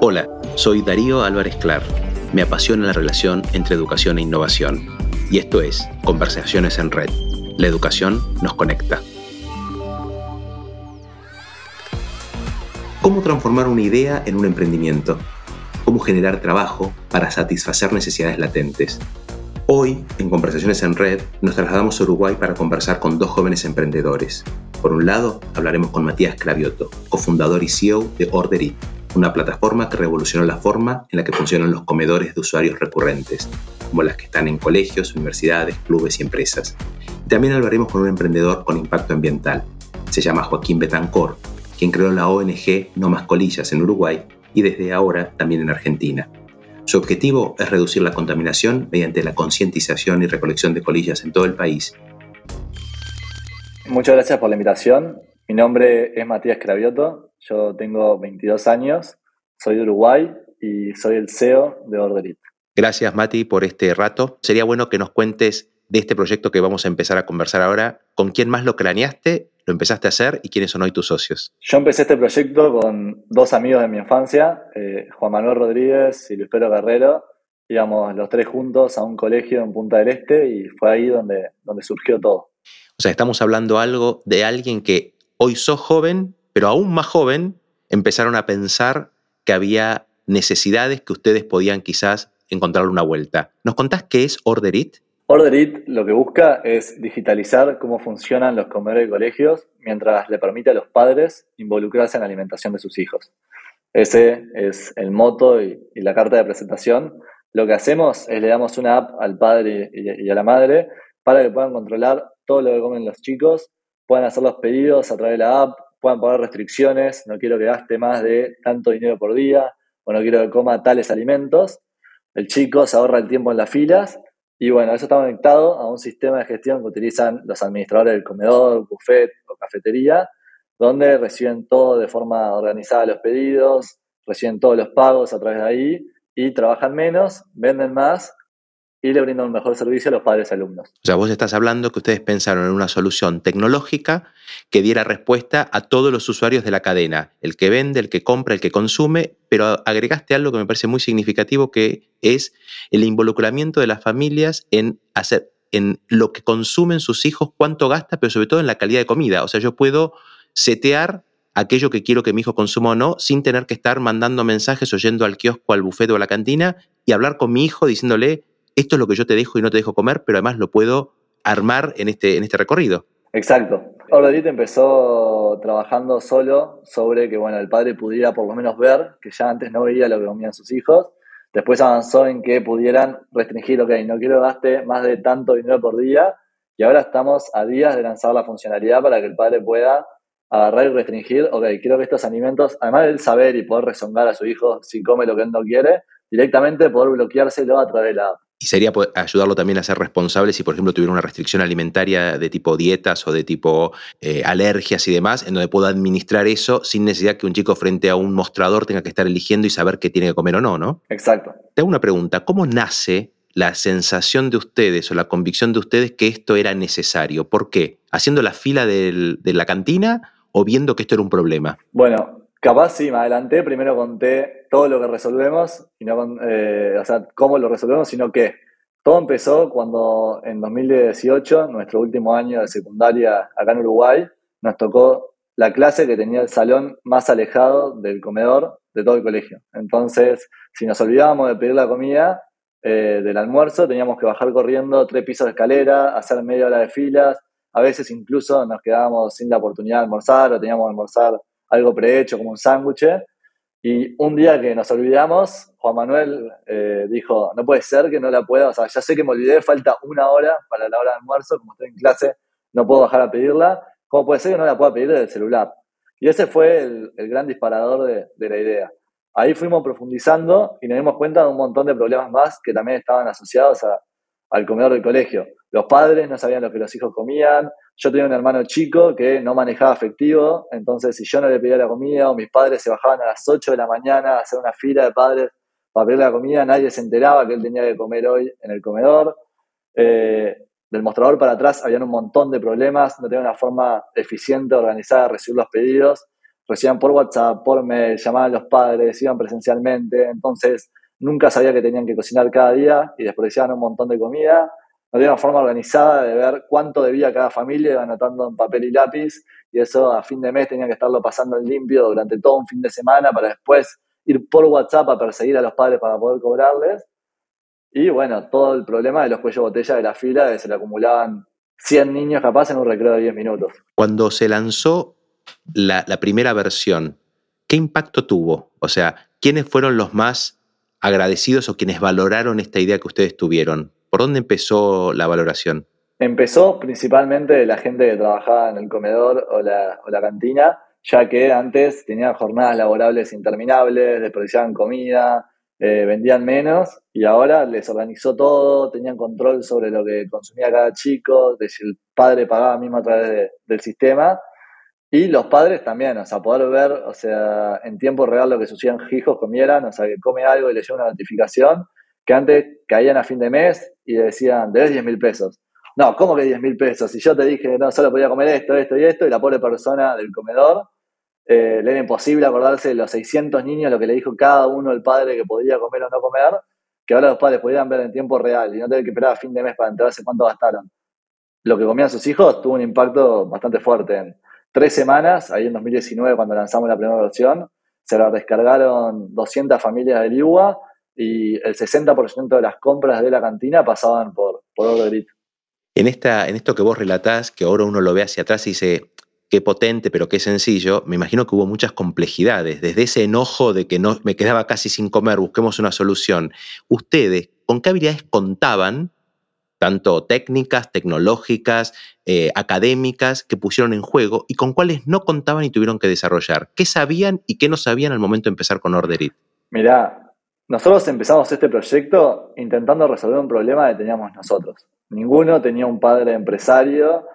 Hola, soy Darío Álvarez Clar. Me apasiona la relación entre educación e innovación. Y esto es Conversaciones en Red. La educación nos conecta. ¿Cómo transformar una idea en un emprendimiento? ¿Cómo generar trabajo para satisfacer necesidades latentes? Hoy, en Conversaciones en Red, nos trasladamos a Uruguay para conversar con dos jóvenes emprendedores. Por un lado, hablaremos con Matías Cravioto, cofundador y CEO de Orderit, una plataforma que revolucionó la forma en la que funcionan los comedores de usuarios recurrentes, como las que están en colegios, universidades, clubes y empresas. Y también hablaremos con un emprendedor con impacto ambiental. Se llama Joaquín Betancor, quien creó la ONG No Más Colillas en Uruguay y desde ahora también en Argentina. Su objetivo es reducir la contaminación mediante la concientización y recolección de colillas en todo el país. Muchas gracias por la invitación. Mi nombre es Matías Cravioto, yo tengo 22 años, soy de Uruguay y soy el CEO de Orderit. Gracias, Mati, por este rato. Sería bueno que nos cuentes de este proyecto que vamos a empezar a conversar ahora. ¿Con quién más lo craneaste, lo empezaste a hacer y quiénes son hoy tus socios? Yo empecé este proyecto con dos amigos de mi infancia, eh, Juan Manuel Rodríguez y Luis Pedro Guerrero. Íbamos los tres juntos a un colegio en Punta del Este y fue ahí donde, donde surgió todo. O sea, estamos hablando algo de alguien que hoy sos joven, pero aún más joven empezaron a pensar que había necesidades que ustedes podían quizás encontrar una vuelta. ¿Nos contás qué es Orderit? Orderit lo que busca es digitalizar cómo funcionan los comedores de colegios mientras le permite a los padres involucrarse en la alimentación de sus hijos. Ese es el moto y, la carta de presentación. Lo que hacemos es le damos una app al padre y a la madre para que puedan controlar todo lo que comen los chicos, puedan hacer los pedidos a través de la app, puedan poner restricciones, no quiero que gaste más de tanto dinero por día o no quiero que coma tales alimentos. El chico se ahorra el tiempo en las filas y bueno, eso está conectado a un sistema de gestión que utilizan los administradores del comedor, buffet o cafetería, donde reciben todo de forma organizada los pedidos, reciben todos los pagos a través de ahí y trabajan menos, venden más y le brindan un mejor servicio a los padres alumnos. O sea, vos estás hablando que ustedes pensaron en una solución tecnológica que diera respuesta a todos los usuarios de la cadena, el que vende, el que compra, el que consume, pero agregaste algo que me parece muy significativo que es el involucramiento de las familias en hacer en lo que consumen sus hijos, cuánto gasta, pero sobre todo en la calidad de comida. O sea, yo puedo setear aquello que quiero que mi hijo consuma o no, sin tener que estar mandando mensajes o yendo al kiosco, al bufete o a la cantina y hablar con mi hijo diciéndole, esto es lo que yo te dejo y no te dejo comer, pero además lo puedo armar en este, en este recorrido. Exacto. Orderit empezó trabajando solo sobre que bueno, el padre pudiera por lo menos ver, que ya antes no veía lo que comían sus hijos. Después avanzó en que pudieran restringir, ok, no quiero gaste más de tanto dinero por día. Y ahora estamos a días de lanzar la funcionalidad para que el padre pueda agarrar y restringir, ok, quiero que estos alimentos, además de saber y poder rezongar a su hijo si come lo que él no quiere, directamente poder bloqueárselo a través de la app. Y sería ayudarlo también a ser responsable si, por ejemplo, tuviera una restricción alimentaria de tipo dietas o de tipo eh, alergias y demás, en donde pueda administrar eso sin necesidad que un chico frente a un mostrador tenga que estar eligiendo y saber qué tiene que comer o no, ¿no? Exacto. Te hago una pregunta, ¿cómo nace la sensación de ustedes o la convicción de ustedes que esto era necesario? ¿Por qué? ¿Haciendo la fila de la cantina o viendo que esto era un problema? Bueno, Capaz sí, me adelanté, primero conté todo lo que resolvemos, y no, eh, o sea, cómo lo resolvemos, sino que todo empezó cuando en 2018, nuestro último año de secundaria acá en Uruguay, nos tocó la clase que tenía el salón más alejado del comedor de todo el colegio. Entonces, si nos olvidábamos de pedir la comida eh, del almuerzo, teníamos que bajar corriendo tres pisos de escalera, hacer media hora de filas, a veces incluso nos quedábamos sin la oportunidad de almorzar o teníamos que almorzar algo prehecho como un sándwich. Y un día que nos olvidamos, Juan Manuel eh, dijo, no puede ser que no la pueda, o sea, ya sé que me olvidé, falta una hora para la hora de almuerzo, como estoy en clase, no puedo bajar a pedirla, ¿cómo puede ser que no la pueda pedir desde el celular? Y ese fue el, gran disparador de, de, la idea. Ahí fuimos profundizando y nos dimos cuenta de un montón de problemas más que también estaban asociados a, al comedor del colegio. Los padres no sabían lo que los hijos comían, yo tenía un hermano chico que no manejaba efectivo, entonces si yo no le pedía la comida o mis padres se bajaban a las 8 de la mañana a hacer una fila de padres para pedir la comida, nadie se enteraba que él tenía que comer hoy en el comedor. Eh, del mostrador para atrás habían un montón de problemas, no tenía una forma eficiente, organizada de recibir los pedidos. recibían por WhatsApp, por mail, llamaban a los padres, iban presencialmente, entonces nunca sabía que tenían que cocinar cada día y desperdiciaban un montón de comida. No había una forma organizada de ver cuánto debía cada familia, anotando en papel y lápiz y eso a fin de mes tenían que estarlo pasando en limpio durante todo un fin de semana para después ir por WhatsApp a perseguir a los padres para poder cobrarles. Y bueno, todo el problema de los cuellos botella de la fila, que se le acumulaban 100 niños capaz en un recreo de 10 minutos. Cuando se lanzó la, primera versión, ¿qué impacto tuvo? O sea, ¿quiénes fueron los más agradecidos o quienes valoraron esta idea que ustedes tuvieron? ¿Por dónde empezó la valoración? Empezó principalmente de la gente que trabajaba en el comedor o la, cantina, ya que antes tenían jornadas laborables interminables, desperdiciaban comida, eh, vendían menos y ahora les organizó todo, tenían control sobre lo que consumía cada chico, de si el padre pagaba mismo a través del sistema. Y los padres también, o sea, poder ver, o sea, en tiempo real lo que sus hijos comieran, o sea, que come algo y le llega una notificación, que antes caían a fin de mes y decían, debes 10 mil pesos. No, ¿cómo que 10 mil pesos? Si yo te dije, no, solo podía comer esto, esto y esto, y la pobre persona del comedor eh, le era imposible acordarse de los 600 niños, lo que le dijo cada uno el padre que podía comer o no comer, que ahora los padres podían ver en tiempo real y no tener que esperar a fin de mes para enterarse cuánto gastaron. Lo que comían sus hijos tuvo un impacto bastante fuerte. En tres semanas, ahí en 2019 cuando lanzamos la primera versión, se la descargaron 200 familias del IWA y el 60% de las compras de la cantina pasaban por, por Order En, esta, en esto que vos relatás, que ahora uno lo ve hacia atrás y dice, qué potente, pero qué sencillo, me imagino que hubo muchas complejidades, desde ese enojo de que no me quedaba casi sin comer, busquemos una solución. Ustedes, ¿con qué habilidades contaban, tanto técnicas, tecnológicas, eh, académicas, que pusieron en juego y con cuáles no contaban y tuvieron que desarrollar? ¿Qué sabían y qué no sabían al momento de empezar con Orderit? Mirá, nosotros empezamos este proyecto intentando resolver un problema que teníamos nosotros. Ninguno tenía un padre empresario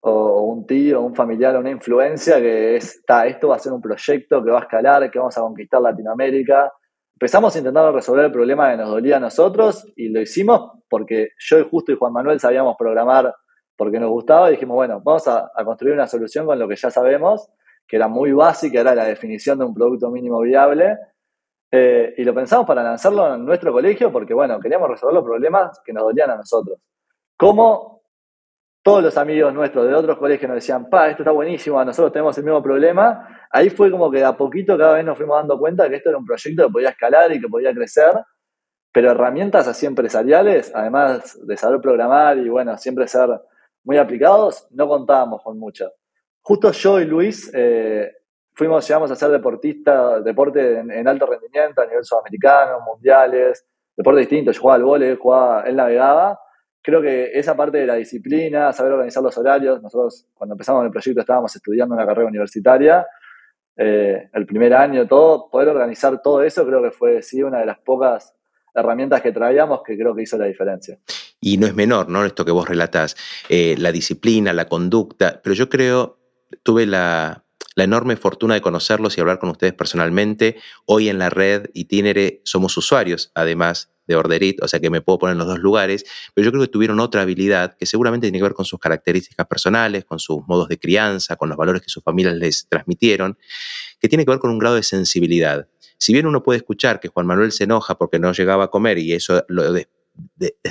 o un tío, un familiar, una influencia que está, esto va a ser un proyecto que va a escalar, que vamos a conquistar Latinoamérica. Empezamos intentando resolver el problema que nos dolía a nosotros y lo hicimos porque yo y Justo y Juan Manuel sabíamos programar porque nos gustaba y dijimos, bueno, vamos a, construir una solución con lo que ya sabemos, que era muy básica, era la definición de un producto mínimo viable. Eh, y lo pensamos para lanzarlo en nuestro colegio porque, bueno, queríamos resolver los problemas que nos dolían a nosotros. ¿Cómo todos los amigos nuestros de otros colegios nos decían, pa, esto está buenísimo, nosotros tenemos el mismo problema. Ahí fue como que de a poquito cada vez nos fuimos dando cuenta que esto era un proyecto que podía escalar y que podía crecer, pero herramientas así empresariales, además de saber programar y bueno, siempre ser muy aplicados, no contábamos con mucho. Justo yo y Luis eh, fuimos, llegamos a ser deportistas, deporte en, alto rendimiento a nivel sudamericano, mundiales, deporte distinto, yo jugaba al vole, jugaba, él navegaba, creo que esa parte de la disciplina, saber organizar los horarios, nosotros cuando empezamos el proyecto estábamos estudiando una carrera universitaria, eh, el primer año, todo, poder organizar todo eso creo que fue sí una de las pocas herramientas que traíamos que creo que hizo la diferencia. Y no es menor, ¿no? Esto que vos relatás, eh, la disciplina, la conducta, pero yo creo, tuve la, la enorme fortuna de conocerlos y hablar con ustedes personalmente. Hoy en la red Itinere somos usuarios, además de Orderit, o sea que me puedo poner en los dos lugares, pero yo creo que tuvieron otra habilidad que seguramente tiene que ver con sus características personales, con sus modos de crianza, con los valores que sus familias les transmitieron, que tiene que ver con un grado de sensibilidad. Si bien uno puede escuchar que Juan Manuel se enoja porque no llegaba a comer y eso lo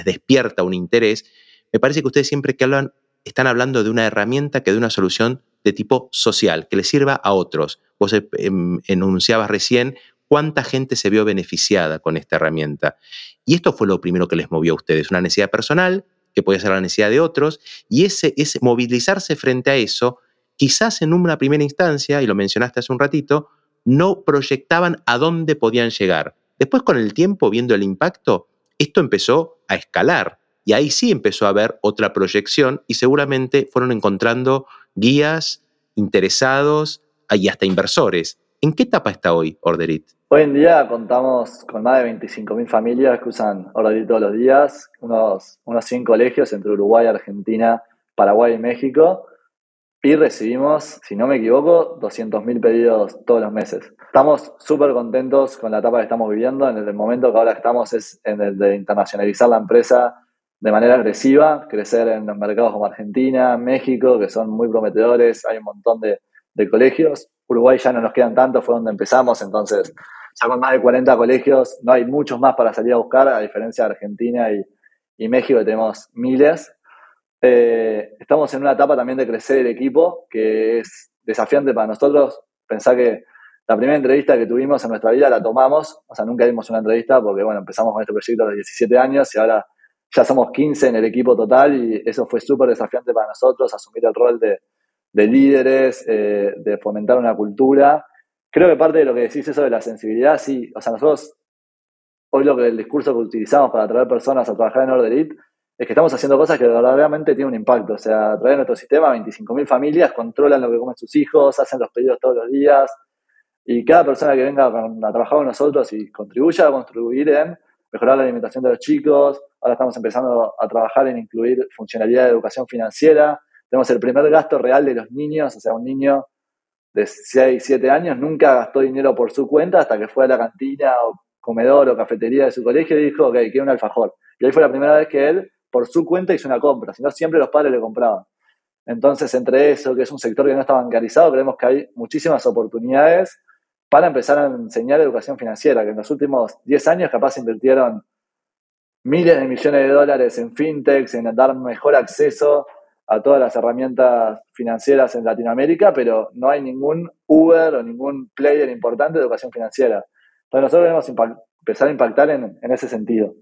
despierta un interés, me parece que ustedes siempre que hablan están hablando de una herramienta que de una solución de tipo social, que le sirva a otros. Vos em, enunciabas recién cuánta gente se vio beneficiada con esta herramienta. Y esto fue lo primero que les movió a ustedes, una necesidad personal, que podía ser la necesidad de otros, y ese, ese movilizarse frente a eso, quizás en una primera instancia, y lo mencionaste hace un ratito, no proyectaban a dónde podían llegar. Después, con el tiempo, viendo el impacto, esto empezó a escalar. Y ahí sí empezó a haber otra proyección y seguramente fueron encontrando guías, interesados y hasta inversores. ¿En qué etapa está hoy Orderit? Hoy en día contamos con más de 25.000 familias que usan Orderit todos los días, unos, unos 100 colegios entre Uruguay, Argentina, Paraguay y México. Y recibimos, si no me equivoco, 200.000 pedidos todos los meses. Estamos súper contentos con la etapa que estamos viviendo. En el momento que ahora estamos es en el de internacionalizar la empresa de manera agresiva, crecer en los mercados como Argentina, México, que son muy prometedores. Hay un montón de, de colegios. Uruguay ya no nos quedan tantos, fue donde empezamos, entonces ya con más de 40 colegios, no hay muchos más para salir a buscar, a diferencia de Argentina y, y México, que tenemos miles. Eh, estamos en una etapa también de crecer el equipo, que es desafiante para nosotros. Pensar que la primera entrevista que tuvimos en nuestra vida la tomamos, o sea, nunca dimos una entrevista porque, bueno, empezamos con este proyecto a los 17 años y ahora ya somos 15 en el equipo total y eso fue súper desafiante para nosotros, asumir el rol de, líderes, eh, de fomentar una cultura. Creo que parte de lo que decís eso de la sensibilidad, sí, o sea, nosotros, hoy lo que el discurso que utilizamos para atraer personas a trabajar en Order es que estamos haciendo cosas que verdaderamente tienen un impacto. O sea, a través de nuestro sistema, 25.000 familias controlan lo que comen sus hijos, hacen los pedidos todos los días. Y cada persona que venga a trabajar con nosotros y contribuya a contribuir en mejorar la alimentación de los chicos. Ahora estamos empezando a trabajar en incluir funcionalidad de educación financiera. Tenemos el primer gasto real de los niños, o sea, un niño de 6, 7 años nunca gastó dinero por su cuenta hasta que fue a la cantina o comedor o cafetería de su colegio y dijo, ok, quiero un alfajor. Y ahí fue la primera vez que él, por su cuenta, hizo una compra, si no siempre los padres le compraban. Entonces, entre eso, que es un sector que no está bancarizado, creemos que hay muchísimas oportunidades para empezar a enseñar educación financiera, que en los últimos 10 años capaz invirtieron miles de millones de dólares en fintechs, en dar mejor acceso a todas las herramientas financieras en Latinoamérica, pero no hay ningún Uber o ningún player importante de educación financiera. Entonces nosotros debemos empezar a impactar en, ese sentido.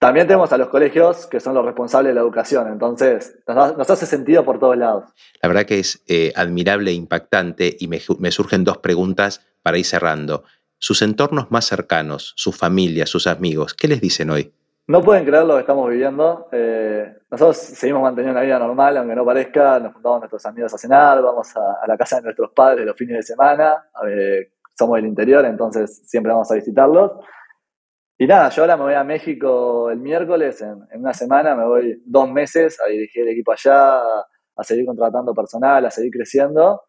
También tenemos a los colegios que son los responsables de la educación, entonces nos, hace sentido por todos lados. La verdad que es eh, admirable e impactante y me surgen dos preguntas para ir cerrando. Sus entornos más cercanos, su familia, sus amigos, ¿qué les dicen hoy? No pueden creer lo que estamos viviendo. Eh, nosotros seguimos manteniendo una vida normal, aunque no parezca. Nos juntamos nuestros amigos a cenar, vamos a, la casa de nuestros padres los fines de semana. somos del interior, entonces siempre vamos a visitarlos. Y nada, yo ahora me voy a México el miércoles, en, una semana, me voy dos meses a dirigir el equipo allá, a seguir contratando personal, a seguir creciendo.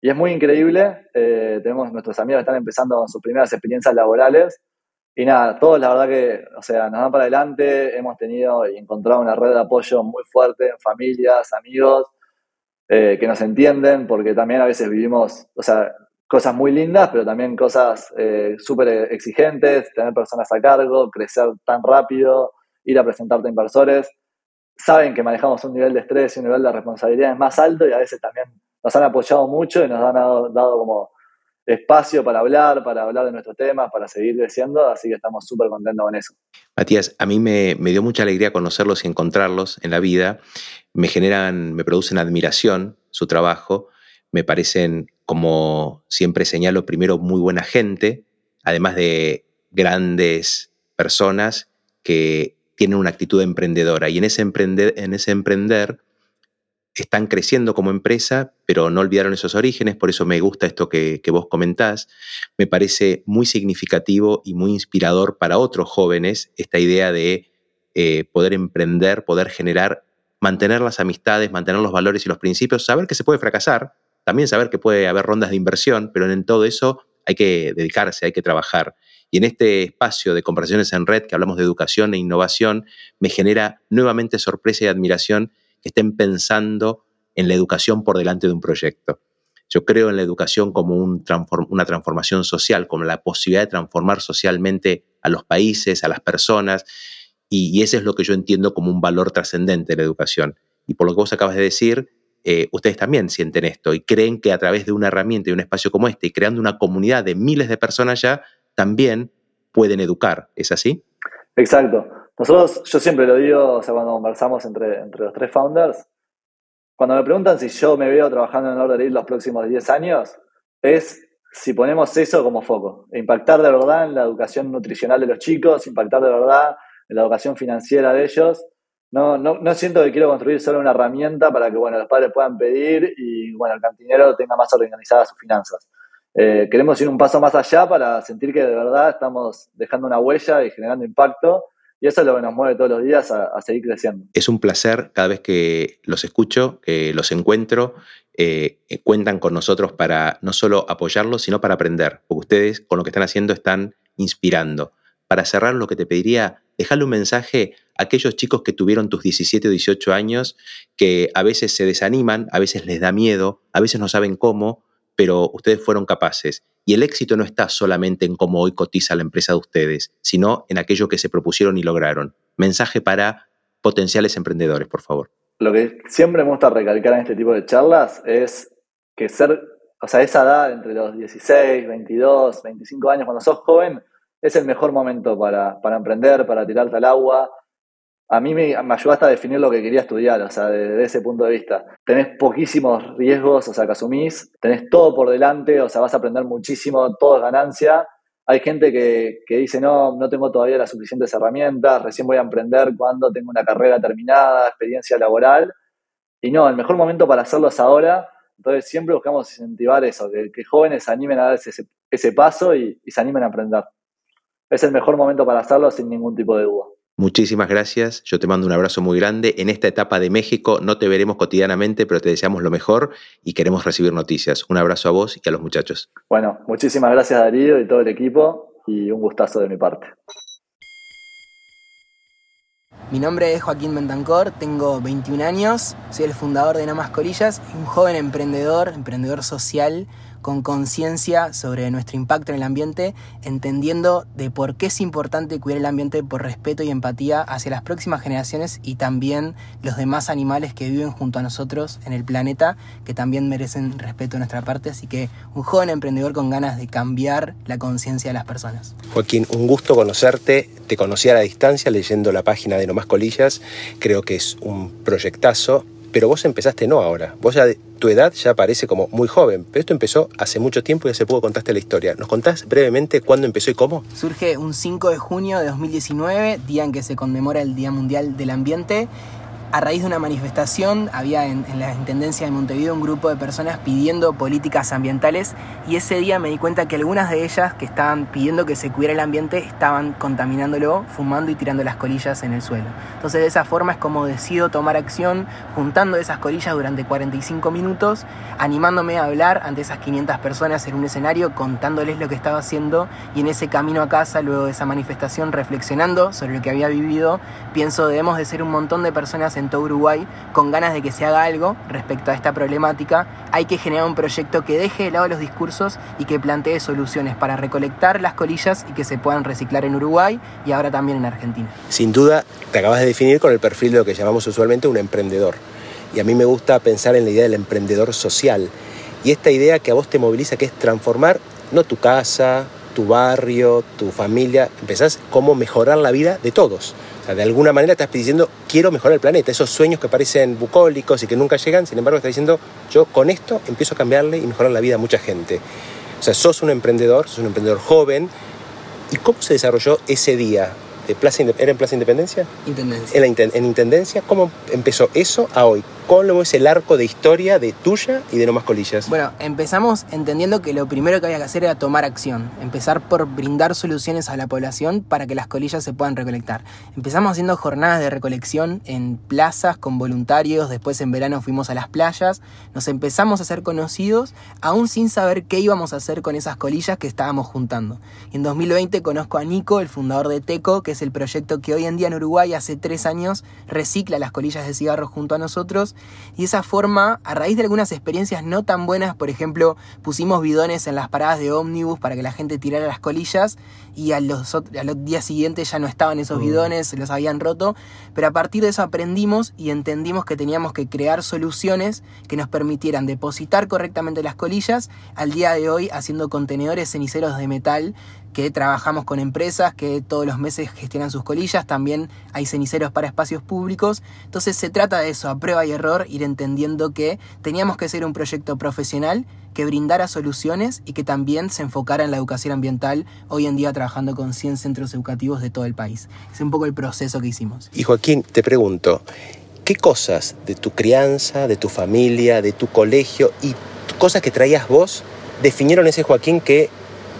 Y es muy increíble. Eh, tenemos nuestros amigos que están empezando sus primeras experiencias laborales. Y nada, todos la verdad que, o sea, nos dan para adelante. Hemos tenido y encontrado una red de apoyo muy fuerte en familias, amigos, eh, que nos entienden, porque también a veces vivimos, o sea, cosas muy lindas, pero también cosas eh, súper exigentes, tener personas a cargo, crecer tan rápido, ir a presentarte a inversores. Saben que manejamos un nivel de estrés y un nivel de responsabilidad más alto y a veces también nos han apoyado mucho y nos han dado, como espacio para hablar, para hablar de nuestros temas, para seguir creciendo, así que estamos súper contentos con eso. Matías, a mí me, dio mucha alegría conocerlos y encontrarlos en la vida, me generan, me producen admiración su trabajo, me parecen, como siempre señalo, primero muy buena gente, además de grandes personas que tienen una actitud emprendedora. Y en ese emprender, en ese emprender están creciendo como empresa, pero no olvidaron esos orígenes, por eso me gusta esto que, vos comentás. Me parece muy significativo y muy inspirador para otros jóvenes esta idea de eh, poder emprender, poder generar, mantener las amistades, mantener los valores y los principios, saber que se puede fracasar, también saber que puede haber rondas de inversión, pero en todo eso hay que dedicarse, hay que trabajar. Y en este espacio de conversaciones en red que hablamos de educación e innovación, me genera nuevamente sorpresa y admiración estén pensando en la educación por delante de un proyecto. Yo creo en la educación como una transformación social, como la posibilidad de transformar socialmente a los países, a las personas, y, ese es lo que yo entiendo como un valor trascendente de la educación. Y por lo que vos acabas de decir, eh, ustedes también sienten esto y creen que a través de una herramienta y un espacio como este y creando una comunidad de miles de personas ya, también pueden educar. ¿Es así? Exacto. Nosotros, yo siempre lo digo, o sea, cuando conversamos entre, entre los tres founders, cuando me preguntan si yo me veo trabajando en Order los próximos 10 años, es si ponemos eso como foco. Impactar de verdad en la educación nutricional de los chicos, impactar de verdad en la educación financiera de ellos. No, no, no siento que quiero construir solo una herramienta para que bueno, los padres puedan pedir y bueno, el cantinero tenga más organizadas sus finanzas. Eh, queremos ir un paso más allá para sentir que de verdad estamos dejando una huella y generando impacto y eso es lo que nos mueve todos los días a, seguir creciendo. Es un placer cada vez que los escucho, que los encuentro, eh, eh, cuentan con nosotros para no solo apoyarlos, sino para aprender, porque ustedes con lo que están haciendo están inspirando. Para cerrar, lo que te pediría, dejarle un mensaje a aquellos chicos que tuvieron tus 17 o 18 años, que a veces se desaniman, a veces les da miedo, a veces no saben cómo, pero ustedes fueron capaces. Y el éxito no está solamente en cómo hoy cotiza la empresa de ustedes, sino en aquello que se propusieron y lograron. Mensaje para potenciales emprendedores, por favor. Lo que siempre me gusta recalcar en este tipo de charlas es que ser, o sea, esa edad entre los 16, 22, 25 años, cuando sos joven, es el mejor momento para, para emprender, para tirarte al agua, a mí me, ayudaste a definir lo que quería estudiar, o sea, desde ese punto de vista. Tenés poquísimos riesgos, o sea, que asumís, tenés todo por delante, o sea, vas a aprender muchísimo, todo es ganancia. Hay gente que, que dice, no, no tengo todavía las suficientes herramientas, recién voy a emprender cuando tengo una carrera terminada, experiencia laboral. Y no, el mejor momento para hacerlo es ahora. Entonces siempre buscamos incentivar eso, que, que jóvenes se animen a dar ese, ese paso y, y se animen a aprender. Es el mejor momento para hacerlo sin ningún tipo de duda. Muchísimas gracias, yo te mando un abrazo muy grande. En esta etapa de México no te veremos cotidianamente, pero te deseamos lo mejor y queremos recibir noticias. Un abrazo a vos y a los muchachos. Bueno, muchísimas gracias Darío y todo el equipo y un gustazo de mi parte. Mi nombre es Joaquín Bentancor, tengo 21 años, soy el fundador de No Más Colillas, un joven emprendedor, emprendedor social con conciencia sobre nuestro impacto en el ambiente, entendiendo de por qué es importante cuidar el ambiente por respeto y empatía hacia las próximas generaciones y también los demás animales que viven junto a nosotros en el planeta, que también merecen respeto de nuestra parte. Así que un joven emprendedor con ganas de cambiar la conciencia de las personas. Joaquín, un gusto conocerte. Te conocí a la distancia leyendo la página de No Más Colillas. Creo que es un proyectazo pero vos empezaste no ahora. Vos ya, tu edad ya parece como muy joven, pero esto empezó hace mucho tiempo y hace poco contaste la historia. ¿Nos contás brevemente cuándo empezó y cómo? Surge un 5 de junio de 2019, día en que se conmemora el Día Mundial del Ambiente a raíz de una manifestación había en, la Intendencia de Montevideo un grupo de personas pidiendo políticas ambientales y ese día me di cuenta que algunas de ellas que estaban pidiendo que se cuidara el ambiente estaban contaminándolo, fumando y tirando las colillas en el suelo. Entonces de esa forma es como decido tomar acción juntando esas colillas durante 45 minutos, animándome a hablar ante esas 500 personas en un escenario, contándoles lo que estaba haciendo y en ese camino a casa, luego de esa manifestación, reflexionando sobre lo que había vivido, pienso debemos de ser un montón de personas en todo Uruguay con ganas de que se haga algo respecto a esta problemática, hay que generar un proyecto que deje de lado los discursos y que plantee soluciones para recolectar las colillas y que se puedan reciclar en Uruguay y ahora también en Argentina. Sin duda, te acabas de definir con el perfil de lo que llamamos usualmente un emprendedor. Y a mí me gusta pensar en la idea del emprendedor social. Y esta idea que a vos te moviliza, que es transformar no tu casa, tu barrio, tu familia, empezás cómo mejorar la vida de todos de alguna manera estás diciendo, quiero mejorar el planeta. Esos sueños que parecen bucólicos y que nunca llegan, sin embargo, estás diciendo, yo con esto empiezo a cambiarle y mejorar la vida a mucha gente. O sea, sos un emprendedor, sos un emprendedor joven. ¿Y cómo se desarrolló ese día? Plaza, ¿Era en Plaza Independencia? Intendencia. En, en Intendencia. ¿Cómo empezó eso a hoy? ¿Cómo es el arco de historia de tuya y de No Más Colillas? Bueno, empezamos entendiendo que lo primero que había que hacer era tomar acción, empezar por brindar soluciones a la población para que las colillas se puedan recolectar. Empezamos haciendo jornadas de recolección en plazas con voluntarios, después en verano fuimos a las playas, nos empezamos a ser conocidos aún sin saber qué íbamos a hacer con esas colillas que estábamos juntando. Y en 2020 conozco a Nico, el fundador de Teco, que es el proyecto que hoy en día en Uruguay hace tres años recicla las colillas de cigarro junto a nosotros y esa forma, a raíz de algunas experiencias no tan buenas, por ejemplo, pusimos bidones en las paradas de ómnibus para que la gente tirara las colillas y a los, a los días siguientes ya no estaban esos mm. bidones, se los habían roto, pero a partir de eso aprendimos y entendimos que teníamos que crear soluciones que nos permitieran depositar correctamente las colillas al día de hoy haciendo contenedores ceniceros de metal que trabajamos con empresas que todos los meses gestionan sus colillas, también hay ceniceros para espacios públicos, entonces se trata de eso, a prueba y error, ir entendiendo que teníamos que ser un proyecto profesional que brindara soluciones y que también se enfocara en la educación ambiental, hoy en día trabajando con 100 centros educativos de todo el país. Es un poco el proceso que hicimos. Y Joaquín, te pregunto, ¿qué cosas de tu crianza, de tu familia, de tu colegio y cosas que traías vos definieron ese Joaquín que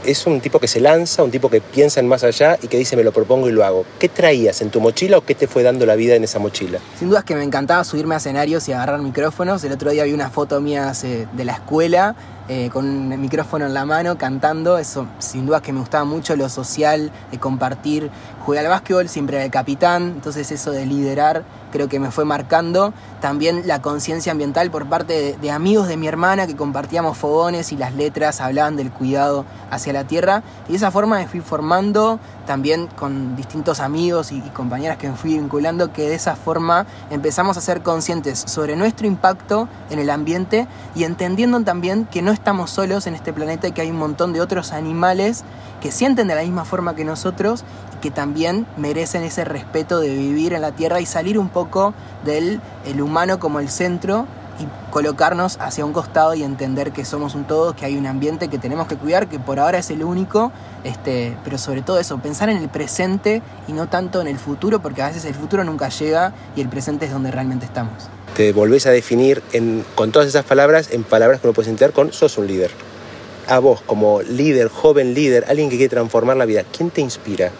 es un tipo que se lanza, un tipo que piensa en más allá y que dice me lo propongo y lo hago. ¿Qué traías en tu mochila o qué te fue dando la vida en esa mochila? Sin duda es que me encantaba subirme a escenarios y agarrar micrófonos. El otro día vi una foto mía de la escuela eh, con un micrófono en la mano, cantando. Eso sin duda que me gustaba mucho, lo social, de compartir. Jugué al básquetbol, siempre era el capitán, entonces eso de liderar creo que me fue marcando. También la conciencia ambiental por parte de, amigos de mi hermana que compartíamos fogones y las letras hablaban del cuidado hacia la tierra. Y de esa forma me fui formando también con distintos amigos y, compañeras que me fui vinculando, que de esa forma empezamos a ser conscientes sobre nuestro impacto en el ambiente y entendiendo también que no estamos solos en este planeta y que hay un montón de otros animales que sienten de la misma forma que nosotros y que también merecen ese respeto de vivir en la Tierra y salir un poco del el humano como el centro y colocarnos hacia un costado y entender que somos un todo, que hay un ambiente que tenemos que cuidar, que por ahora es el único, este, pero sobre todo eso, pensar en el presente y no tanto en el futuro, porque a veces el futuro nunca llega y el presente es donde realmente estamos. Te volvés a definir con todas esas palabras en palabras que uno puede entender con sos un líder a vos como líder, joven líder, alguien que quiere transformar la vida, ¿quién te inspira?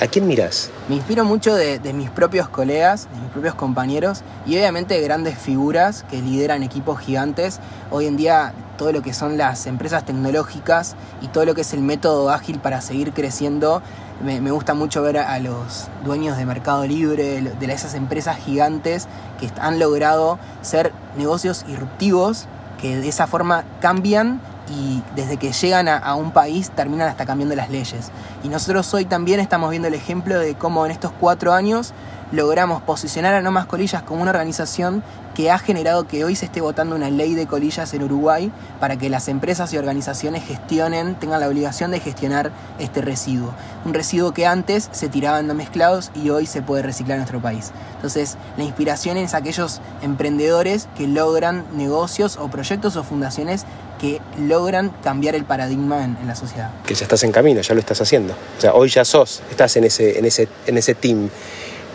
¿A quién mirás? Me inspiro mucho de, mis propios colegas, de mis propios compañeros y obviamente de grandes figuras que lideran equipos gigantes. Hoy en día todo lo que son las empresas tecnológicas y todo lo que es el método ágil para seguir creciendo, me, gusta mucho ver a, los dueños de Mercado Libre, de esas empresas gigantes que han logrado ser negocios irruptivos que de esa forma cambian y desde que llegan a, un país terminan hasta cambiando las leyes. Y nosotros hoy también estamos viendo el ejemplo de cómo en estos cuatro años logramos posicionar a No Más Colillas como una organización que ha generado que hoy se esté votando una ley de colillas en Uruguay para que las empresas y organizaciones gestionen, tengan la obligación de gestionar este residuo. Un residuo que antes se tiraba en no mezclados y hoy se puede reciclar en nuestro país. Entonces, la inspiración es aquellos emprendedores que logran negocios o proyectos o fundaciones que logran cambiar el paradigma en, la sociedad. Que ya estás en camino, ya lo estás haciendo. O sea, hoy ya sos, estás en ese, en ese, en ese team.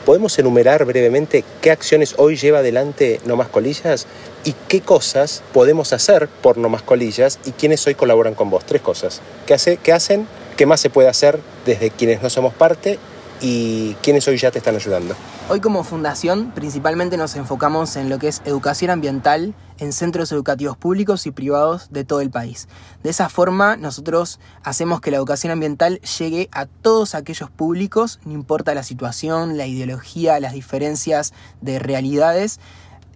¿Podemos enumerar brevemente qué acciones hoy lleva adelante No Más Colillas y qué cosas podemos hacer por No Más Colillas y quiénes hoy colaboran con vos? Tres cosas. ¿Qué, hace, qué hacen? ¿Qué más se puede hacer desde quienes no somos parte? ¿Y quiénes hoy ya te están ayudando? Hoy como fundación principalmente nos enfocamos en lo que es educación ambiental en centros educativos públicos y privados de todo el país. De esa forma nosotros hacemos que la educación ambiental llegue a todos aquellos públicos, no importa la situación, la ideología, las diferencias de realidades,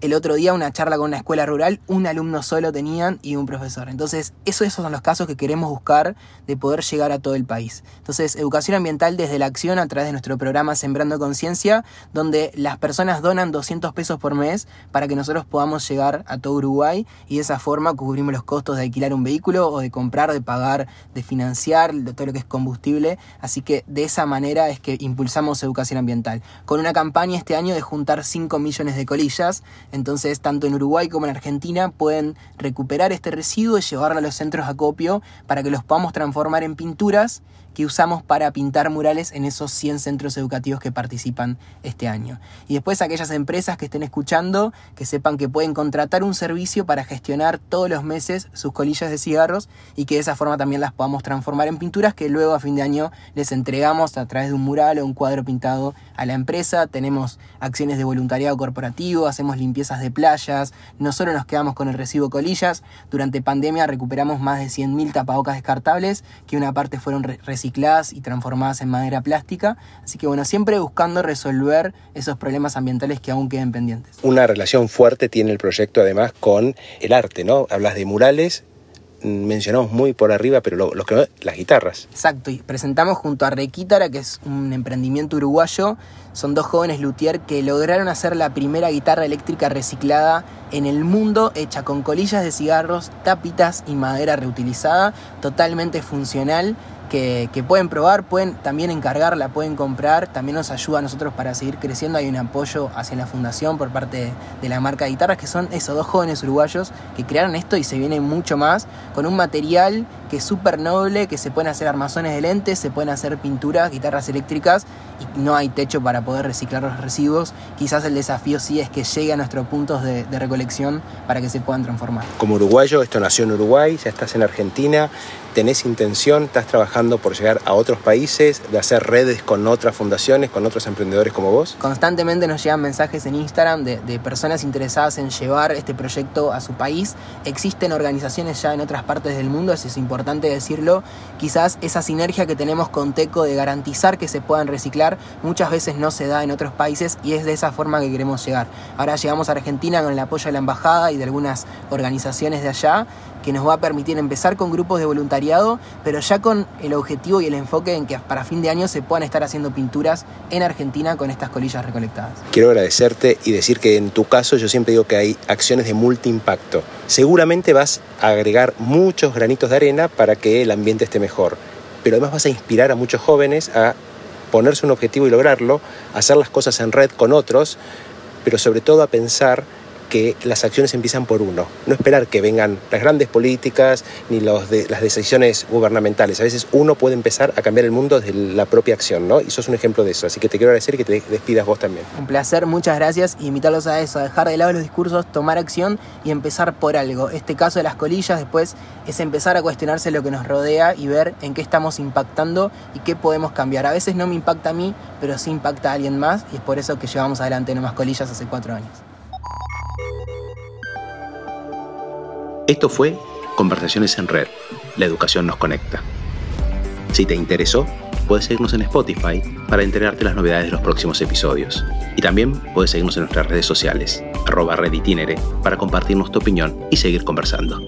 el otro día una charla con una escuela rural, un alumno solo tenían y un profesor. Entonces, eso, esos son los casos que queremos buscar de poder llegar a todo el país. Entonces, educación ambiental desde la acción a través de nuestro programa Sembrando Conciencia, donde las personas donan 200 pesos por mes para que nosotros podamos llegar a todo Uruguay y de esa forma cubrimos los costos de alquilar un vehículo o de comprar, de pagar, de financiar, de todo lo que es combustible. Así que de esa manera es que impulsamos educación ambiental. Con una campaña este año de juntar 5 millones de colillas entonces, tanto en Uruguay como en Argentina pueden recuperar este residuo y llevarlo a los centros de acopio para que los podamos transformar en pinturas que usamos para pintar murales en esos 100 centros educativos que participan este año. Y después aquellas empresas que estén escuchando, que sepan que pueden contratar un servicio para gestionar todos los meses sus colillas de cigarros y que de esa forma también las podamos transformar en pinturas que luego a fin de año les entregamos a través de un mural o un cuadro pintado a la empresa. Tenemos acciones de voluntariado corporativo, hacemos limpiezas de playas, no solo nos quedamos con el recibo colillas, durante pandemia recuperamos más de 100.000 tapabocas descartables que una parte fueron y transformadas en madera plástica. Así que bueno, siempre buscando resolver esos problemas ambientales que aún queden pendientes. Una relación fuerte tiene el proyecto además con el arte, ¿no? Hablas de murales mencionamos muy por arriba, pero lo, que las guitarras. Exacto, y presentamos junto a Requítara, que es un emprendimiento uruguayo. Son dos jóvenes luthier que lograron hacer la primera guitarra eléctrica reciclada en el mundo, hecha con colillas de cigarros, tapitas y madera reutilizada, totalmente funcional que, pueden probar, pueden también encargarla, pueden comprar, también nos ayuda a nosotros para seguir creciendo. Hay un apoyo hacia la fundación por parte de la marca de guitarras, que son esos dos jóvenes uruguayos que crearon esto y se viene mucho más, con un material que es súper noble, que se pueden hacer armazones de lentes, se pueden hacer pinturas, guitarras eléctricas y no hay techo para poder reciclar los residuos. Quizás el desafío sí es que llegue a nuestros puntos de, de recolección para que se puedan transformar. Como uruguayo, esto nació en Uruguay, ya estás en Argentina, tenés intención, estás trabajando por llegar a otros países, de hacer redes con otras fundaciones, con otros emprendedores como vos? Constantemente nos llegan mensajes en Instagram de, de, personas interesadas en llevar este proyecto a su país. Existen organizaciones ya en otras partes del mundo, eso es importante decirlo. Quizás esa sinergia que tenemos con Teco de garantizar que se puedan reciclar muchas veces no se da en otros países y es de esa forma que queremos llegar. Ahora llegamos a Argentina con el apoyo de la embajada y de algunas organizaciones de allá que nos va a permitir empezar con grupos de voluntariado, pero ya con el objetivo y el enfoque en que para fin de año se puedan estar haciendo pinturas en Argentina con estas colillas recolectadas. Quiero agradecerte y decir que en tu caso yo siempre digo que hay acciones de multiimpacto. Seguramente vas a agregar muchos granitos de arena para que el ambiente esté mejor, pero además vas a inspirar a muchos jóvenes a ponerse un objetivo y lograrlo, hacer las cosas en red con otros, pero sobre todo a pensar que las acciones empiezan por uno. No esperar que vengan las grandes políticas ni los de, las decisiones gubernamentales. A veces uno puede empezar a cambiar el mundo desde la propia acción, ¿no? Y sos un ejemplo de eso. Así que te quiero agradecer y que te despidas vos también. Un placer, muchas gracias y invitarlos a eso, a dejar de lado los discursos, tomar acción y empezar por algo. Este caso de las colillas después es empezar a cuestionarse lo que nos rodea y ver en qué estamos impactando y qué podemos cambiar. A veces no me impacta a mí, pero sí impacta a alguien más y es por eso que llevamos adelante Nomás Colillas hace cuatro años. Esto fue Conversaciones en Red. La educación nos conecta. Si te interesó, puedes seguirnos en Spotify para enterarte de las novedades de los próximos episodios. Y también puedes seguirnos en nuestras redes sociales, arroba reditinere, para compartirnos tu opinión y seguir conversando.